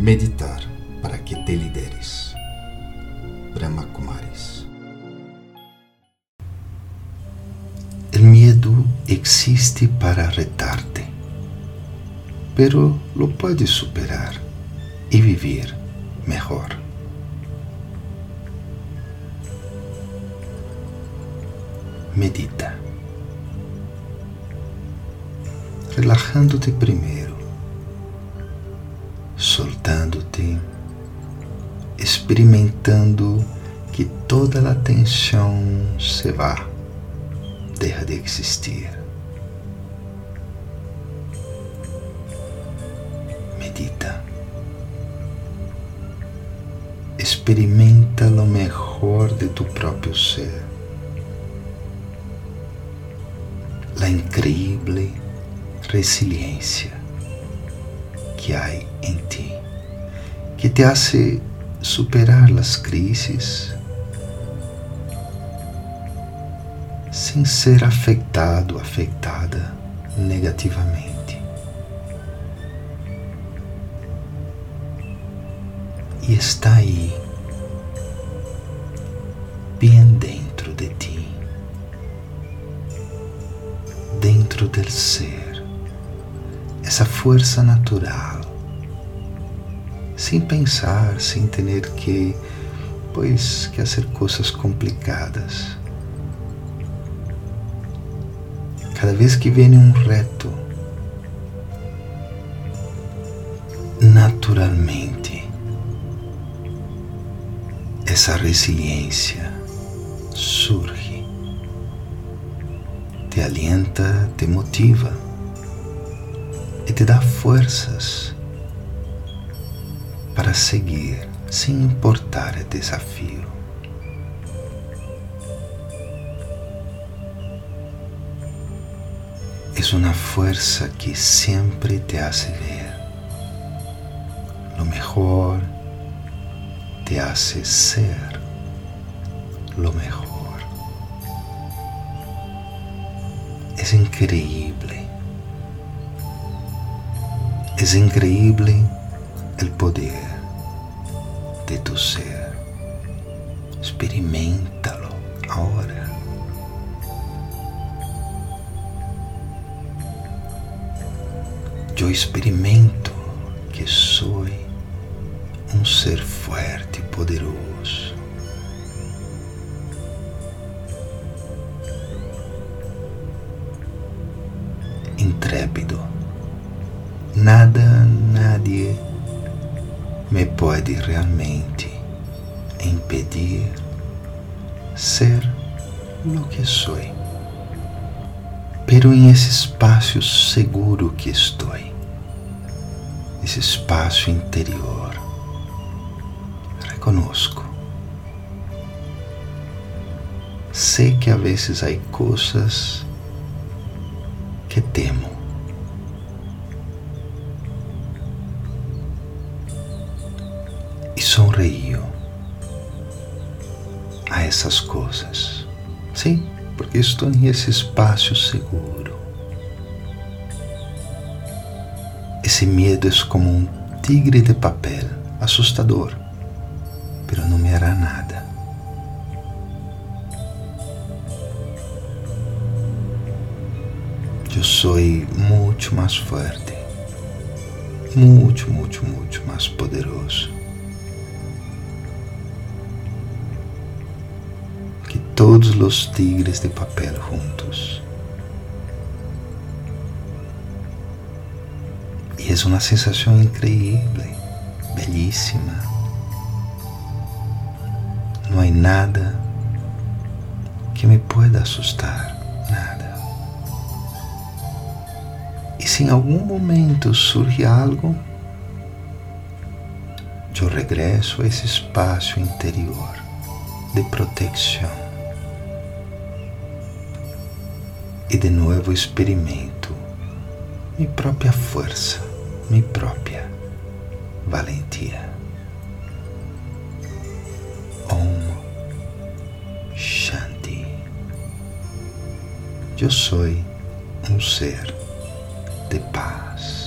Meditar para que te lideres. Brahma Kumaris. El miedo existe para retarte, pero lo puedes superar y vivir mejor. Medita. Relajándote primero, soltándote, experimentando que toda a tensão se vá, deixa de existir. Medita. Experimenta lo mejor de tu próprio ser. La increíble resiliencia que há em ti, que te hace superar as crises sem ser afetado, afetada negativamente. E está aí, bem dentro de ti, dentro do ser, essa força natural sem pensar, sem ter que, pois, que fazer coisas complicadas. Cada vez que vem um reto, naturalmente, essa resiliência surge, te alienta, te motiva e te dá forças para seguir sem importar o desafio. É uma força que sempre te hace ver lo mejor, te hace ser lo mejor. É increíble. É increíble el poder de tu ser. Experimentalo ahora. Eu experimento que sou um ser forte e poderoso. Intrépido. Nada, nadie me pode realmente impedir ser o que sou. Pero em esse espaço seguro que estou, esse espaço interior, reconozco. Sei que a vezes há coisas sonreio a essas coisas. Sim, porque estou nesse espaço seguro. Esse medo é como um tigre de papel, assustador, pero não me hará nada. Eu sou muito mais forte, muito, muito, muito mais poderoso. Todos os tigres de papel juntos. E é uma sensação incrível, belíssima. Não há nada que me pueda assustar, nada. E se em algum momento surge algo, eu regresso a esse espaço interior de proteção. E de novo experimento minha própria força, minha própria valentia. Om Shanti. Eu sou um ser de paz.